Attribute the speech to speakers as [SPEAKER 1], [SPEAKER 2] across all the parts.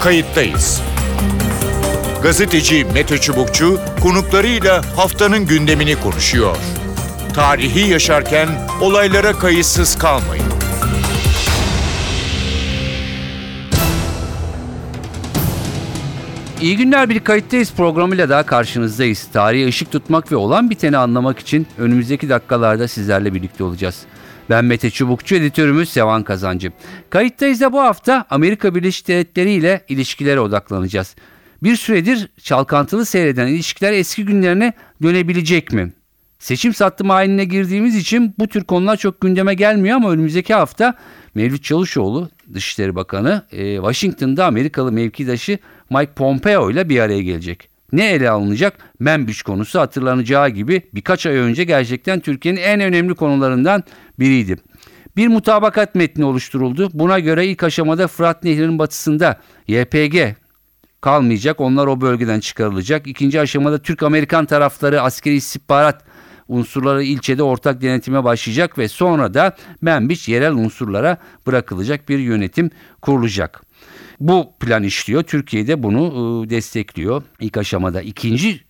[SPEAKER 1] kayıttayız. Gazeteci Mete Çubukçu konuklarıyla haftanın gündemini konuşuyor. Tarihi yaşarken olaylara kayıtsız kalmayın.
[SPEAKER 2] İyi günler bir kayıttayız programıyla daha karşınızdayız. Tarihe ışık tutmak ve olan biteni anlamak için önümüzdeki dakikalarda sizlerle birlikte olacağız. Ben Mete Çubukçu, editörümüz Sevan Kazancı. Kayıttayız da bu hafta Amerika Birleşik Devletleri ile ilişkilere odaklanacağız. Bir süredir çalkantılı seyreden ilişkiler eski günlerine dönebilecek mi? Seçim sattım haline girdiğimiz için bu tür konular çok gündeme gelmiyor ama önümüzdeki hafta Mevlüt Çavuşoğlu Dışişleri Bakanı e, Washington'da Amerikalı mevkidaşı Mike Pompeo ile bir araya gelecek. Ne ele alınacak? Membiş konusu hatırlanacağı gibi birkaç ay önce gerçekten Türkiye'nin en önemli konularından biriydi. Bir mutabakat metni oluşturuldu. Buna göre ilk aşamada Fırat Nehri'nin batısında YPG kalmayacak. Onlar o bölgeden çıkarılacak. İkinci aşamada Türk-Amerikan tarafları askeri istihbarat unsurları ilçede ortak denetime başlayacak ve sonra da Membiç yerel unsurlara bırakılacak bir yönetim kurulacak. Bu plan işliyor. Türkiye de bunu ıı, destekliyor ilk aşamada. İkinci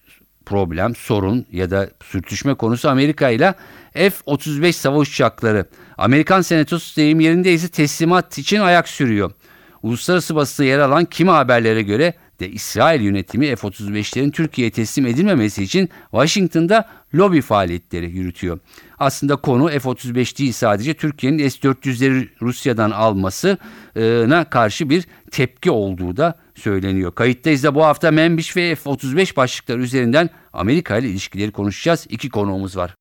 [SPEAKER 2] problem, sorun ya da sürtüşme konusu Amerika ile F-35 savaş uçakları. Amerikan senatosu deyim yerindeyse teslimat için ayak sürüyor. Uluslararası basında yer alan kimi haberlere göre de İsrail yönetimi F-35'lerin Türkiye'ye teslim edilmemesi için Washington'da lobi faaliyetleri yürütüyor. Aslında konu F-35 değil sadece Türkiye'nin S-400'leri Rusya'dan almasına karşı bir tepki olduğu da söyleniyor. Kayıttayız da bu hafta Membiş ve F-35 başlıkları üzerinden Amerika ile ilişkileri konuşacağız. İki konuğumuz var.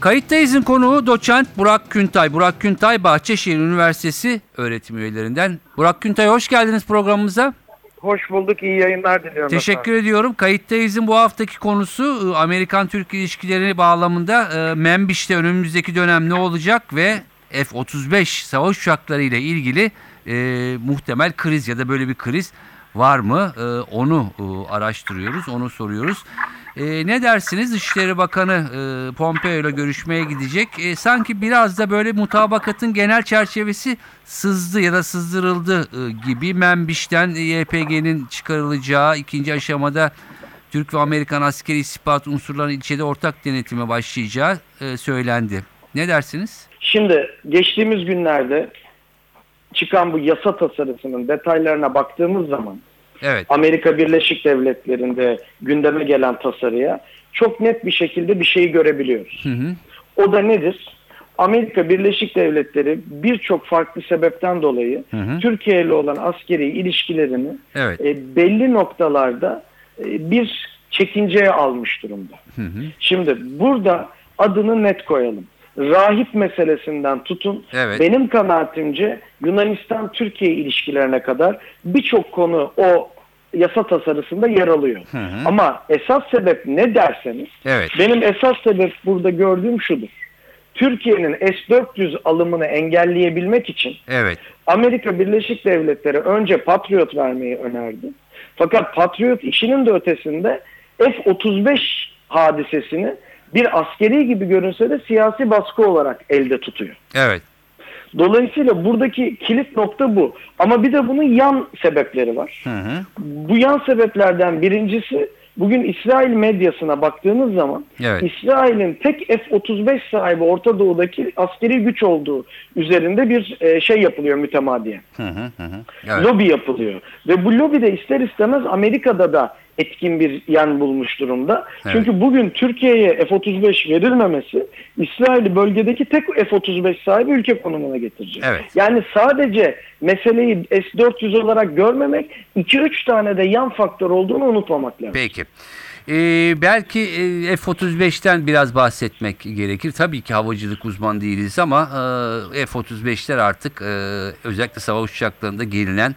[SPEAKER 2] Kayıttayız'ın konuğu doçent Burak Küntay. Burak Küntay Bahçeşehir Üniversitesi öğretim üyelerinden. Burak Küntay hoş geldiniz programımıza.
[SPEAKER 3] Hoş bulduk. iyi yayınlar diliyorum.
[SPEAKER 2] Teşekkür
[SPEAKER 3] efendim.
[SPEAKER 2] ediyorum. Kayıttayız'ın bu haftaki konusu e, Amerikan-Türk ilişkileri bağlamında e, Membiş'te önümüzdeki dönem ne olacak ve F-35 savaş uçakları ile ilgili e, muhtemel kriz ya da böyle bir kriz var mı? E, onu e, araştırıyoruz, onu soruyoruz. E, ne dersiniz? Dışişleri Bakanı e, Pompeo ile görüşmeye gidecek. E, sanki biraz da böyle mutabakatın genel çerçevesi sızdı ya da sızdırıldı e, gibi. Membiş'ten YPG'nin çıkarılacağı ikinci aşamada Türk ve Amerikan askeri istihbarat unsurlarının ilçede ortak denetime başlayacağı e, söylendi. Ne dersiniz?
[SPEAKER 3] Şimdi geçtiğimiz günlerde çıkan bu yasa tasarısının detaylarına baktığımız zaman
[SPEAKER 2] Evet.
[SPEAKER 3] Amerika Birleşik Devletleri'nde gündeme gelen tasarıya çok net bir şekilde bir şeyi görebiliyoruz.
[SPEAKER 2] Hı hı.
[SPEAKER 3] O da nedir? Amerika Birleşik Devletleri birçok farklı sebepten dolayı
[SPEAKER 2] Hı hı.
[SPEAKER 3] Türkiye ile olan askeri ilişkilerini
[SPEAKER 2] Evet.
[SPEAKER 3] e, belli noktalarda e, bir çekinceye almış durumda.
[SPEAKER 2] Hı hı.
[SPEAKER 3] Şimdi burada adını net koyalım. Rahip meselesinden tutun
[SPEAKER 2] Evet.
[SPEAKER 3] benim kanaatimce Yunanistan-Türkiye ilişkilerine kadar birçok konu o yasa tasarısında yer alıyor.
[SPEAKER 2] Hı hı.
[SPEAKER 3] Ama esas sebep ne derseniz
[SPEAKER 2] Evet.
[SPEAKER 3] benim esas sebep burada gördüğüm şudur. Türkiye'nin S-400 alımını engelleyebilmek için
[SPEAKER 2] Evet.
[SPEAKER 3] Amerika Birleşik Devletleri önce Patriot vermeyi önerdi. Fakat Patriot işinin de ötesinde F-35 hadisesini bir askeri gibi görünse de siyasi baskı olarak elde tutuyor.
[SPEAKER 2] Evet.
[SPEAKER 3] Dolayısıyla buradaki kilit nokta bu. Ama bir de bunun yan sebepleri var.
[SPEAKER 2] Hı hı.
[SPEAKER 3] Bu yan sebeplerden birincisi bugün İsrail medyasına baktığınız zaman
[SPEAKER 2] Evet.
[SPEAKER 3] İsrail'in tek F-35 sahibi Orta Doğu'daki askeri güç olduğu üzerinde bir e, şey yapılıyor mütemadiyen.
[SPEAKER 2] Hı hı hı. Evet.
[SPEAKER 3] Lobi yapılıyor. Ve bu lobi de ister istemez Amerika'da da etkin bir yan bulmuş durumda.
[SPEAKER 2] Evet.
[SPEAKER 3] Çünkü bugün Türkiye'ye F-35 verilmemesi İsrail'i bölgedeki tek F-35 sahibi ülke konumuna getirecek.
[SPEAKER 2] Evet.
[SPEAKER 3] Yani sadece meseleyi S-400 olarak görmemek 2-3 tane de yan faktör olduğunu unutmamak lazım.
[SPEAKER 2] Peki. Ee, belki e, F-35'ten biraz bahsetmek gerekir. Tabii ki havacılık uzman değiliz ama e, F-35'ler artık e, özellikle savaş uçaklarında gelinen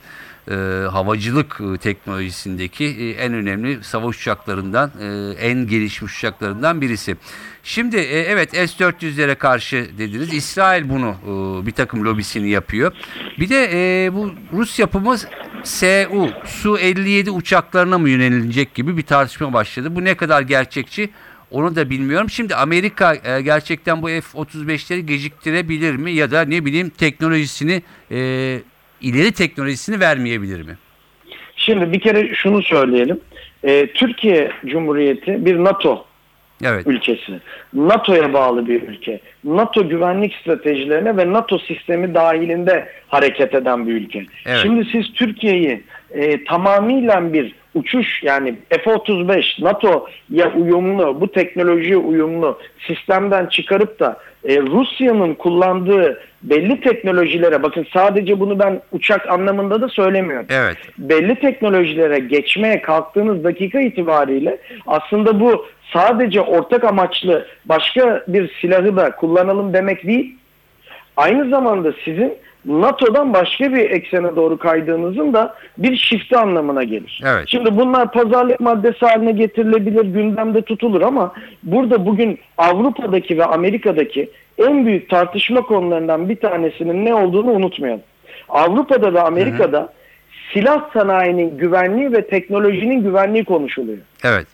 [SPEAKER 2] e, havacılık e, teknolojisindeki e, en önemli savaş uçaklarından, e, en gelişmiş uçaklarından birisi. Şimdi e, evet S-400'lere karşı dediniz. İsrail bunu e, bir takım lobisini yapıyor. Bir de e, bu Rus yapımı SU, Su-57 uçaklarına mı yönelilecek gibi bir tartışma başladı. Bu ne kadar gerçekçi onu da bilmiyorum. Şimdi Amerika e, gerçekten bu F-35'leri geciktirebilir mi ya da ne bileyim teknolojisini e, ileri teknolojisini vermeyebilir mi?
[SPEAKER 3] Şimdi bir kere şunu söyleyelim. Ee, Türkiye Cumhuriyeti bir NATO
[SPEAKER 2] Evet.
[SPEAKER 3] ülkesi. NATO'ya bağlı bir ülke. NATO güvenlik stratejilerine ve NATO sistemi dahilinde hareket eden bir ülke.
[SPEAKER 2] Evet.
[SPEAKER 3] Şimdi siz Türkiye'yi e, tamamıyla bir uçuş yani F-35 NATO'ya uyumlu, bu teknolojiye uyumlu sistemden çıkarıp da e, Rusya'nın kullandığı belli teknolojilere bakın sadece bunu ben uçak anlamında da söylemiyorum
[SPEAKER 2] Evet.
[SPEAKER 3] belli teknolojilere geçmeye kalktığınız dakika itibariyle aslında bu sadece ortak amaçlı başka bir silahı da kullanalım demek değil. Aynı zamanda sizin NATO'dan başka bir eksene doğru kaydığınızın da bir şifte anlamına gelir.
[SPEAKER 2] Evet.
[SPEAKER 3] Şimdi bunlar pazarlık maddesi haline getirilebilir, gündemde tutulur ama burada bugün Avrupa'daki ve Amerika'daki en büyük tartışma konularından bir tanesinin ne olduğunu unutmayalım. Avrupa'da ve Amerika'da silah sanayinin güvenliği ve teknolojinin güvenliği konuşuluyor.
[SPEAKER 2] Evet.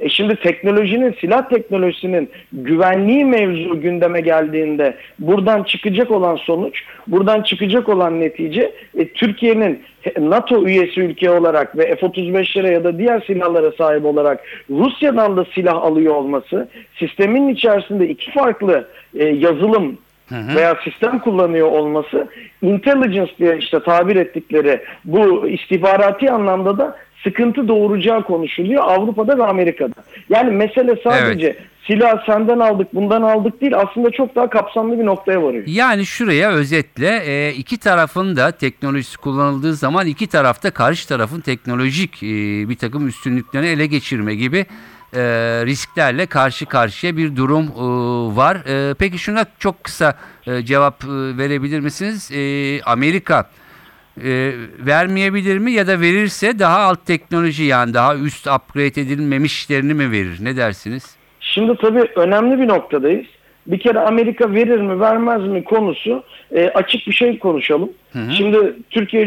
[SPEAKER 3] E şimdi teknolojinin, silah teknolojisinin güvenliği mevzu gündeme geldiğinde buradan çıkacak olan sonuç, buradan çıkacak olan netice e, Türkiye'nin NATO üyesi ülke olarak ve F-35'lere ya da diğer silahlara sahip olarak Rusya'dan da silah alıyor olması, sistemin içerisinde iki farklı e, yazılım veya sistem kullanıyor olması intelligence diye işte tabir ettikleri bu istihbarati anlamda da sıkıntı doğuracağı konuşuluyor Avrupa'da ve Amerika'da. Yani mesele sadece silah senden aldık bundan aldık değil aslında çok daha kapsamlı bir noktaya varıyor.
[SPEAKER 2] Yani şuraya özetle e, iki tarafın da teknolojisi kullanıldığı zaman iki tarafta karşı tarafın teknolojik e, bir takım üstünlüklerini ele geçirme gibi e, risklerle karşı karşıya bir durum e, var. E, peki şuna çok kısa e, cevap e, verebilir misiniz? E, Amerika e, vermeyebilir mi ya da verirse daha alt teknoloji yani daha üst upgrade edilmemişlerini mi verir? Ne dersiniz?
[SPEAKER 3] Şimdi tabii önemli bir noktadayız. Bir kere Amerika verir mi vermez mi konusu e, açık bir şey konuşalım. Şimdi Türkiye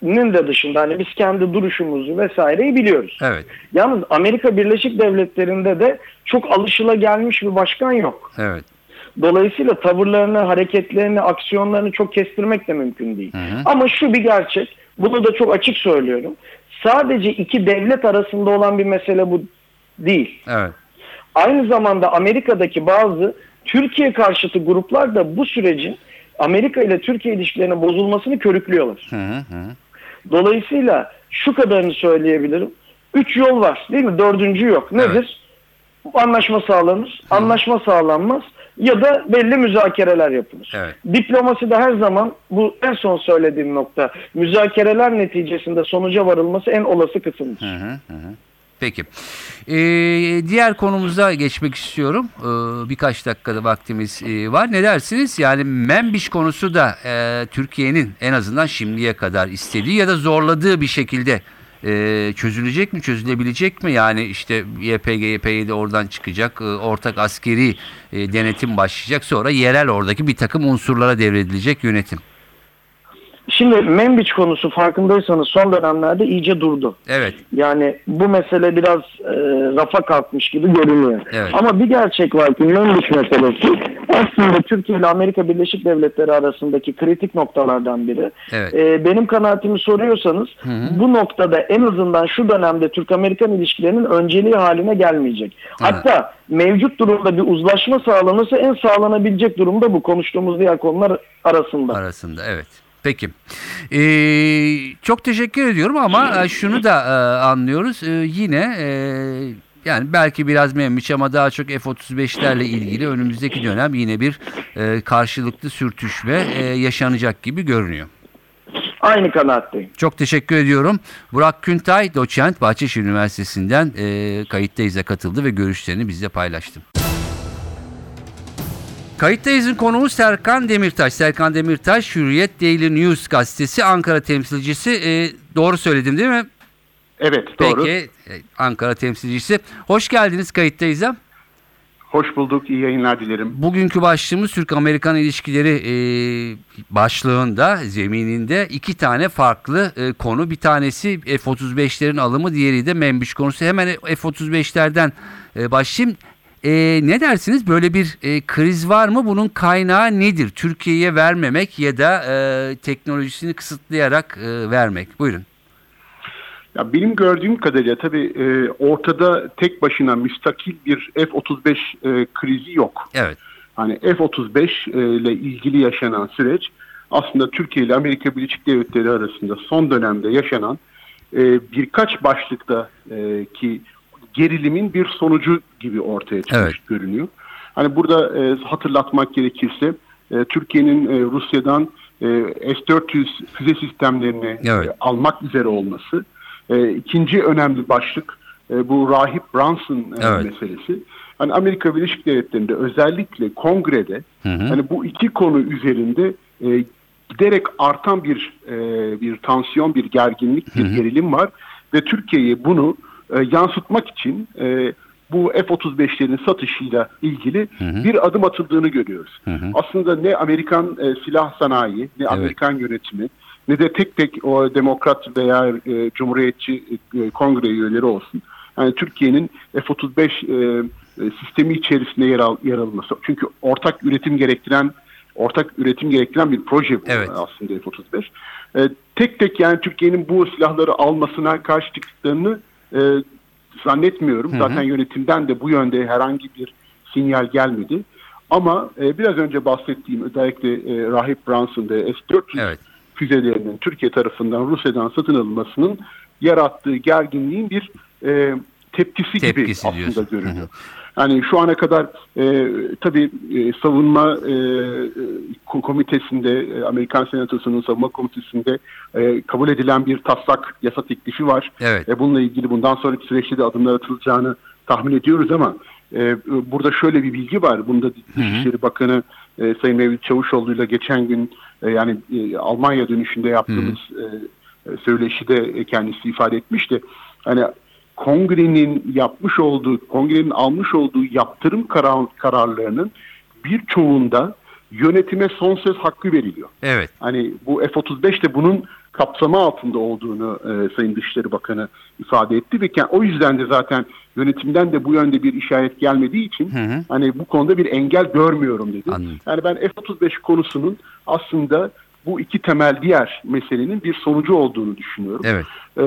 [SPEAKER 3] Cumhuriyeti'nin de dışında hani biz kendi duruşumuzu vesaireyi biliyoruz.
[SPEAKER 2] Evet,
[SPEAKER 3] Yalnız Amerika Birleşik Devletleri'nde de çok alışıla gelmiş bir başkan yok.
[SPEAKER 2] evet.
[SPEAKER 3] Dolayısıyla tavırlarını, hareketlerini, aksiyonlarını çok kestirmek de mümkün değil.
[SPEAKER 2] hı.
[SPEAKER 3] Ama şu bir gerçek, bunu da çok açık söylüyorum. Sadece iki devlet arasında olan bir mesele bu değil.
[SPEAKER 2] Evet.
[SPEAKER 3] Aynı zamanda Amerika'daki bazı Türkiye karşıtı gruplar da bu sürecin Amerika ile Türkiye ilişkilerinin bozulmasını körüklüyorlar.
[SPEAKER 2] Hı hı hı.
[SPEAKER 3] Dolayısıyla şu kadarını söyleyebilirim. Üç yol var değil mi? Dördüncü yok. Nedir? Anlaşma sağlanır, anlaşma sağlanmaz ya da belli müzakereler yapılır.
[SPEAKER 2] Evet.
[SPEAKER 3] Diplomasi de her zaman bu en son söylediğim nokta. Müzakereler neticesinde sonuca varılması en olası kısımdır.
[SPEAKER 2] Hı hı hı. Peki. Ee, diğer konumuza geçmek istiyorum. Ee, birkaç dakikada vaktimiz e, var. Ne dersiniz? Yani Membiş konusu da e, Türkiye'nin en azından şimdiye kadar istediği ya da zorladığı bir şekilde e, çözülecek mi, çözülebilecek mi? Yani işte YPG, YPG de oradan çıkacak, e, ortak askeri e, denetim başlayacak. Sonra yerel oradaki bir takım unsurlara devredilecek yönetim.
[SPEAKER 3] Şimdi Membiç konusu farkındaysanız son dönemlerde iyice durdu.
[SPEAKER 2] Evet,
[SPEAKER 3] Yani bu mesele biraz e, rafa kalkmış gibi görünüyor.
[SPEAKER 2] Evet.
[SPEAKER 3] Ama bir gerçek var ki Membiç meselesi aslında Türkiye ile Amerika Birleşik Devletleri arasındaki kritik noktalardan biri.
[SPEAKER 2] Evet.
[SPEAKER 3] E, benim kanaatimi soruyorsanız bu noktada en azından şu dönemde Türk-Amerikan ilişkilerinin önceliği haline gelmeyecek. Hatta mevcut durumda bir uzlaşma sağlanırsa en sağlanabilecek durumda bu konuştuğumuz diğer konular arasında.
[SPEAKER 2] arasında evet. Peki. Ee, çok teşekkür ediyorum ama e, şunu da e, anlıyoruz. E, yine e, yani belki biraz memmiş ama daha çok F-35'lerle ilgili önümüzdeki dönem yine bir e, karşılıklı sürtüşme e, yaşanacak gibi görünüyor.
[SPEAKER 3] Aynı kanaatteyim.
[SPEAKER 2] Çok teşekkür ediyorum. Burak Küntay, doçent Bahçeşehir Üniversitesi'nden e, kayıttayız'a katıldı ve görüşlerini bizle paylaştı. Kayıttayız'ın konuğu Serkan Demirtaş. Serkan Demirtaş, Hürriyet Daily News gazetesi Ankara temsilcisi. E, doğru söyledim değil mi?
[SPEAKER 4] Evet doğru.
[SPEAKER 2] Peki, e, Ankara temsilcisi. Hoş geldiniz Kayıttayız'a.
[SPEAKER 4] Hoş bulduk. İyi yayınlar dilerim.
[SPEAKER 2] Bugünkü başlığımız Türk-Amerikan ilişkileri e, başlığında, zemininde iki tane farklı e, konu. Bir tanesi F-35'lerin alımı, diğeri de Membiş konusu. Hemen F-35'lerden e, başlayayım. E, ne dersiniz? Böyle bir e, kriz var mı? Bunun kaynağı nedir? Türkiye'ye vermemek ya da e, teknolojisini kısıtlayarak e, vermek. Buyurun.
[SPEAKER 4] Ya benim gördüğüm kadarıyla tabii e, ortada tek başına müstakil bir F-35 e, krizi yok.
[SPEAKER 2] Evet.
[SPEAKER 4] Hani F-35 e, ile ilgili yaşanan süreç aslında Türkiye ile Amerika Birleşik Devletleri arasında son dönemde yaşanan e, birkaç başlıkta e, ki gerilimin bir sonucu gibi ortaya çıkmış
[SPEAKER 2] Evet.
[SPEAKER 4] görünüyor. Hani burada e, hatırlatmak gerekirse e, Türkiye'nin e, Rusya'dan e, S-400 füze sistemlerini
[SPEAKER 2] Evet.
[SPEAKER 4] e, almak üzere olması. E, ikinci önemli başlık e, bu Rahip Brunson e,
[SPEAKER 2] Evet.
[SPEAKER 4] meselesi. Hani Amerika Birleşik Devletleri'nde özellikle kongrede
[SPEAKER 2] Hı hı.
[SPEAKER 4] hani bu iki konu üzerinde e, giderek artan bir e, bir tansiyon, bir gerginlik, bir gerilim var ve Türkiye'ye bunu e, yansıtmak için e, bu F-35'lerin satışıyla ilgili bir adım atıldığını görüyoruz. Aslında ne Amerikan e, silah sanayi, ne Amerikan yönetimi, ne de tek tek o demokrat veya e, cumhuriyetçi e, kongre üyeleri olsun. Yani Türkiye'nin F-35 e, e, sistemi içerisinde yer, al, yer alması. Çünkü ortak üretim gerektiren ortak üretim gerektiren bir proje bu
[SPEAKER 2] Evet.
[SPEAKER 4] aslında F-35. E, tek tek yani Türkiye'nin bu silahları almasına karşı çıktıklarını e, zannetmiyorum. Zaten yönetimden de bu yönde herhangi bir sinyal gelmedi. Ama e, biraz önce bahsettiğim özellikle e, Rahip Brunson ve S-400
[SPEAKER 2] Evet.
[SPEAKER 4] füzelerinin Türkiye tarafından Rusya'dan satın alınmasının yarattığı gerginliğin bir e, tepkisi, gibi
[SPEAKER 2] Tepkisi
[SPEAKER 4] aslında
[SPEAKER 2] diyorsun.
[SPEAKER 4] görünüyor. Yani şu ana kadar e, tabii e, savunma e, ko- komitesinde, e, Amerikan Senatosu'nun savunma komitesinde e, kabul edilen bir taslak yasa teklifi var.
[SPEAKER 2] Evet.
[SPEAKER 4] E, bununla ilgili bundan sonraki süreçte de adımlar atılacağını tahmin ediyoruz ama e, burada şöyle bir bilgi var. Bunda Dışişleri Bakanı e, Sayın Mevlüt Çavuşoğlu ile geçen gün e, yani e, Almanya dönüşünde yaptığımız e, e, söyleşide e, kendisi ifade etmişti. Hani kongrenin yapmış olduğu, kongrenin almış olduğu yaptırım karar, kararlarının birçoğunda yönetime son söz hakkı veriliyor.
[SPEAKER 2] Evet.
[SPEAKER 4] Hani bu F-35 de bunun kapsamı altında olduğunu e, Sayın Dışişleri Bakanı ifade etti ve ke- o yüzden de zaten yönetimden de bu yönde bir işaret gelmediği için
[SPEAKER 2] hı.
[SPEAKER 4] hani bu konuda bir engel görmüyorum dedi.
[SPEAKER 2] Anladım.
[SPEAKER 4] Yani ben F-35 konusunun aslında bu iki temel diğer meselenin bir sonucu olduğunu düşünüyorum.
[SPEAKER 2] Evet.
[SPEAKER 4] Ee,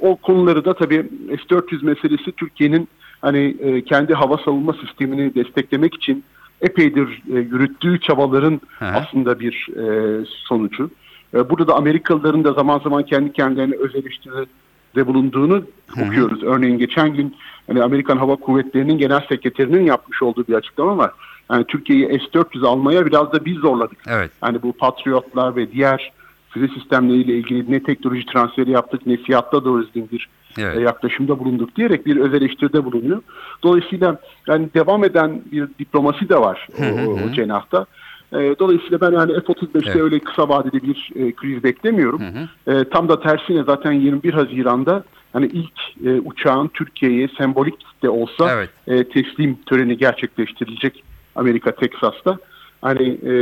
[SPEAKER 4] o konuları da tabii S-400 meselesi Türkiye'nin hani e, kendi hava savunma sistemini desteklemek için epeydir e, yürüttüğü çabaların
[SPEAKER 2] Hı hı.
[SPEAKER 4] aslında bir e, sonucu. E, burada da Amerikalıların da zaman zaman kendi kendilerine öz eleştiride bulunduğunu okuyoruz. Örneğin geçen gün hani Amerikan Hava Kuvvetleri'nin genel sekreterinin yapmış olduğu bir açıklama var. Yani Türkiye'yi S-400 almaya biraz da biz zorladık.
[SPEAKER 2] Evet.
[SPEAKER 4] Yani bu Patriotlar ve diğer füze sistemleriyle ilgili ne teknoloji transferi yaptık ne fiyatta doğru düzgün bir
[SPEAKER 2] Evet.
[SPEAKER 4] e, yaklaşımda bulunduk diyerek bir öz eleştiride bulunuyor. Dolayısıyla yani devam eden bir diplomasi de var o, o, cenahta. E, dolayısıyla ben yani F-35'te
[SPEAKER 2] Evet.
[SPEAKER 4] öyle kısa vadeli bir e, kriz beklemiyorum. E, tam da tersine zaten 21 Haziran'da hani ilk e, uçağın Türkiye'ye sembolik de olsa
[SPEAKER 2] Evet.
[SPEAKER 4] e, teslim töreni gerçekleştirilecek Amerika Teksas'ta. Hani e,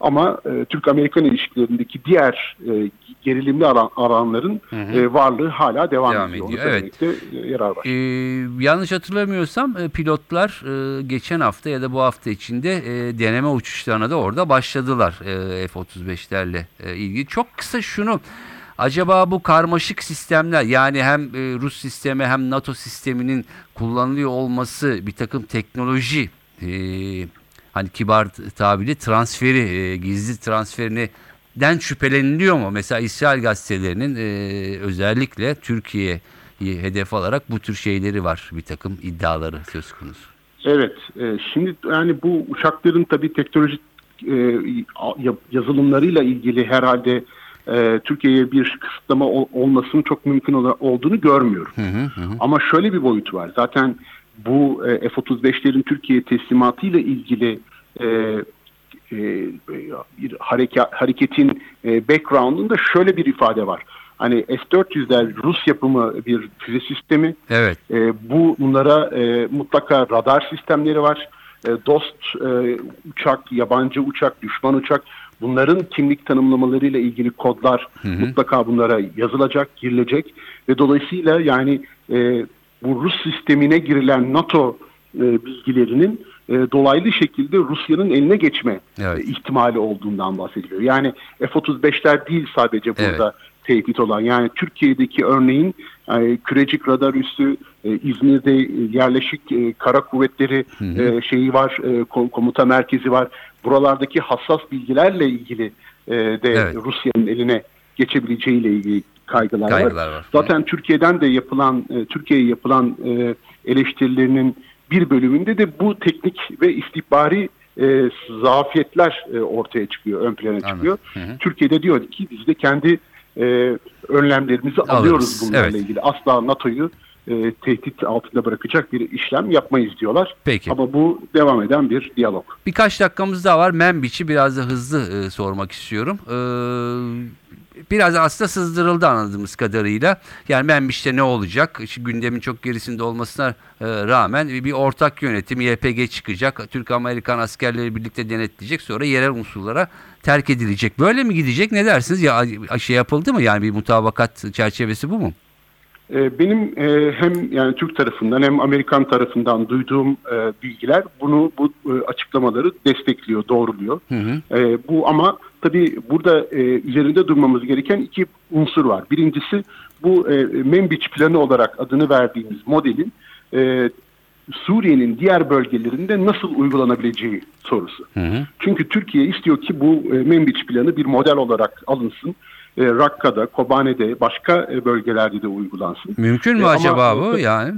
[SPEAKER 4] ama e, Türk-Amerikan ilişkilerindeki diğer e, gerilimli alan, alanların e, varlığı hala devam,
[SPEAKER 2] Devam
[SPEAKER 4] ediyor.
[SPEAKER 2] ediyor, evet.
[SPEAKER 4] e, yarar var.
[SPEAKER 2] Ee, yanlış hatırlamıyorsam e, pilotlar e, geçen hafta ya da bu hafta içinde e, deneme uçuşlarına da orada başladılar e, F-35'lerle e, ilgili. Çok kısa şunu acaba bu karmaşık sistemler yani hem e, Rus sistemi hem NATO sisteminin kullanılıyor olması bir takım teknoloji e, hani kibar tabiri transferi e, gizli transferini den şüpheleniliyor mu? Mesela İsrail gazetelerinin e, özellikle Türkiye'yi hedef alarak bu tür şeyleri var. Bir takım iddiaları söz konusu.
[SPEAKER 4] Evet, e, şimdi yani bu uçakların tabii teknolojik e, ya- yazılımlarıyla ilgili herhalde e, Türkiye'ye bir kısıtlama ol- olmasının çok mümkün olduğunu görmüyorum. Ama şöyle bir boyut var. Zaten bu e, F-35'lerin Türkiye teslimatıyla ilgili e, e, bir hareket, hareketin e, background'unda şöyle bir ifade var. Hani S-400'ler Rus yapımı bir füze sistemi.
[SPEAKER 2] Evet.
[SPEAKER 4] E, bu bunlara e, mutlaka radar sistemleri var. E, dost e, uçak, yabancı uçak, düşman uçak. Bunların kimlik tanımlamalarıyla ilgili kodlar mutlaka bunlara yazılacak, girilecek ve dolayısıyla yani e, bu Rus sistemine girilen NATO e, bilgilerinin e, dolaylı şekilde Rusya'nın eline geçme
[SPEAKER 2] Evet.
[SPEAKER 4] e, ihtimali olduğundan bahsediliyor. Yani F-35'ler değil sadece burada tehdit olan. Yani Türkiye'deki örneğin e, Kürecik radar üssü, e, İzmir'de e, yerleşik e, kara kuvvetleri e, şeyi var, e, ko- komuta merkezi var. Buralardaki hassas bilgilerle ilgili e, de
[SPEAKER 2] Evet.
[SPEAKER 4] Rusya'nın eline geçebileceğiyle ilgili kaygılar,
[SPEAKER 2] Kaygılar
[SPEAKER 4] var.
[SPEAKER 2] var.
[SPEAKER 4] Zaten Türkiye'den de yapılan, e, Türkiye'ye yapılan e, eleştirilerinin bir bölümünde de bu teknik ve istihbari e, zafiyetler e, ortaya çıkıyor, ön plana
[SPEAKER 2] Anladım.
[SPEAKER 4] çıkıyor.
[SPEAKER 2] Hı hı.
[SPEAKER 4] Türkiye'de diyor ki biz de kendi e, önlemlerimizi
[SPEAKER 2] Alırız,
[SPEAKER 4] alıyoruz bunlarla
[SPEAKER 2] evet.
[SPEAKER 4] ilgili. Asla NATO'yu e, tehdit altında bırakacak bir işlem yapmayız diyorlar.
[SPEAKER 2] Peki.
[SPEAKER 4] Ama bu devam eden bir diyalog.
[SPEAKER 2] Birkaç dakikamız daha var. Membiç'i biraz da hızlı e, sormak istiyorum. Ee, biraz aslında sızdırıldı anladığımız kadarıyla. Yani Membiç'te ne olacak? Şimdi gündemin çok gerisinde olmasına e, rağmen bir ortak yönetim YPG çıkacak. Türk-Amerikan askerleri birlikte denetleyecek. Sonra yerel unsurlara terk edilecek. Böyle mi gidecek? Ne dersiniz? Ya şey yapıldı mı? Yani bir mutabakat çerçevesi bu mu?
[SPEAKER 4] E, Benim e, hem yani Türk tarafından hem Amerikan tarafından duyduğum e, bilgiler bunu bu e, açıklamaları destekliyor, doğruluyor.
[SPEAKER 2] Hı hı.
[SPEAKER 4] E, bu ama tabii burada üzerinde durmamız gereken iki unsur var. Birincisi bu Membiç planı olarak adını verdiğimiz modelin Suriye'nin diğer bölgelerinde nasıl uygulanabileceği sorusu.
[SPEAKER 2] Hı hı.
[SPEAKER 4] Çünkü Türkiye istiyor ki bu Membiç planı bir model olarak alınsın. E, Rakka'da, Kobane'de, başka e, bölgelerde de uygulansın.
[SPEAKER 2] Mümkün mü
[SPEAKER 4] E, ama-
[SPEAKER 2] acaba bu? Yani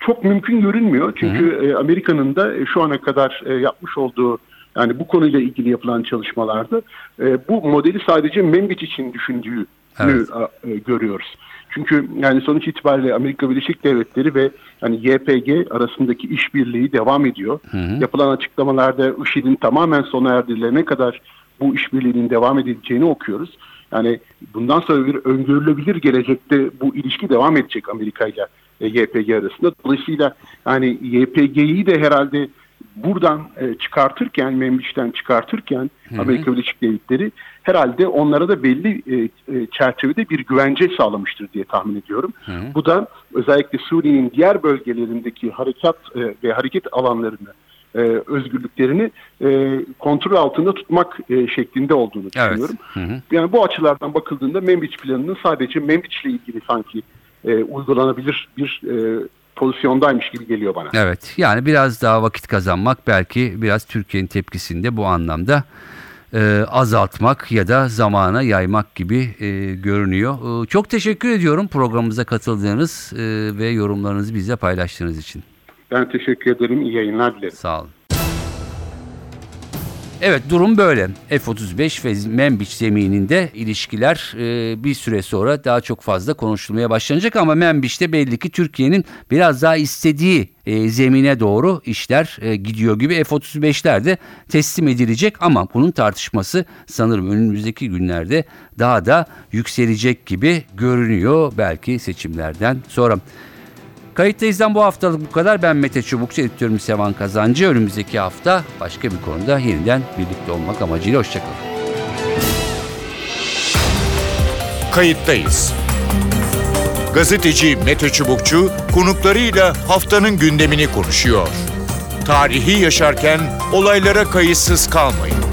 [SPEAKER 4] Çok mümkün görünmüyor. Çünkü e, Amerika'nın da e, şu ana kadar e, yapmış olduğu yani bu konuyla ilgili yapılan çalışmalarda e, bu modeli sadece Membiç için düşündüğünü
[SPEAKER 2] Evet.
[SPEAKER 4] e, görüyoruz. Çünkü yani sonuç itibariyle Amerika Birleşik Devletleri ve yani YPG arasındaki işbirliği devam ediyor. Yapılan açıklamalarda IŞİD'in tamamen sona erdirilene kadar bu işbirliğinin devam edeceğini okuyoruz. Yani bundan sonra bir öngörülebilir gelecekte bu ilişki devam edecek Amerika ile e, YPG arasında. Dolayısıyla yani YPG'yi de herhalde buradan e, çıkartırken, Membiç'ten çıkartırken Amerika Birleşik Devletleri herhalde onlara da belli e, e, çerçevede bir güvence sağlamıştır diye tahmin ediyorum. Bu da özellikle Suriye'nin diğer bölgelerindeki harekat e, ve hareket alanlarını e, özgürlüklerini e, kontrol altında tutmak e, şeklinde olduğunu
[SPEAKER 2] Evet.
[SPEAKER 4] düşünüyorum.
[SPEAKER 2] Hı hı.
[SPEAKER 4] Yani bu açılardan bakıldığında Membiç planının sadece Membiç'le ilgili sanki e, uygulanabilir bir e, pozisyondaymış gibi geliyor bana.
[SPEAKER 2] Evet yani biraz daha vakit kazanmak belki biraz Türkiye'nin tepkisini de bu anlamda e, azaltmak ya da zamana yaymak gibi e, görünüyor. E, çok teşekkür ediyorum programımıza katıldığınız e, ve yorumlarınızı bize paylaştığınız için.
[SPEAKER 4] Ben teşekkür ederim. İyi yayınlar dilerim.
[SPEAKER 2] Sağ olun. Evet durum böyle. F-35 ve Membiç zemininde ilişkiler e, bir süre sonra daha çok fazla konuşulmaya başlanacak ama Membiç'te belli ki Türkiye'nin biraz daha istediği e, zemine doğru işler e, gidiyor gibi F-35'ler de teslim edilecek ama bunun tartışması sanırım önümüzdeki günlerde daha da yükselecek gibi görünüyor belki seçimlerden sonra. Kayıttayız'dan bu haftalık bu kadar. Ben Mete Çubukçu, editörüm Sevan Kazancı. Önümüzdeki hafta başka bir konuda yeniden birlikte olmak amacıyla hoşçakalın.
[SPEAKER 1] Kayıttayız. Gazeteci Mete Çubukçu konuklarıyla haftanın gündemini konuşuyor. Tarihi yaşarken olaylara kayıtsız kalmayın.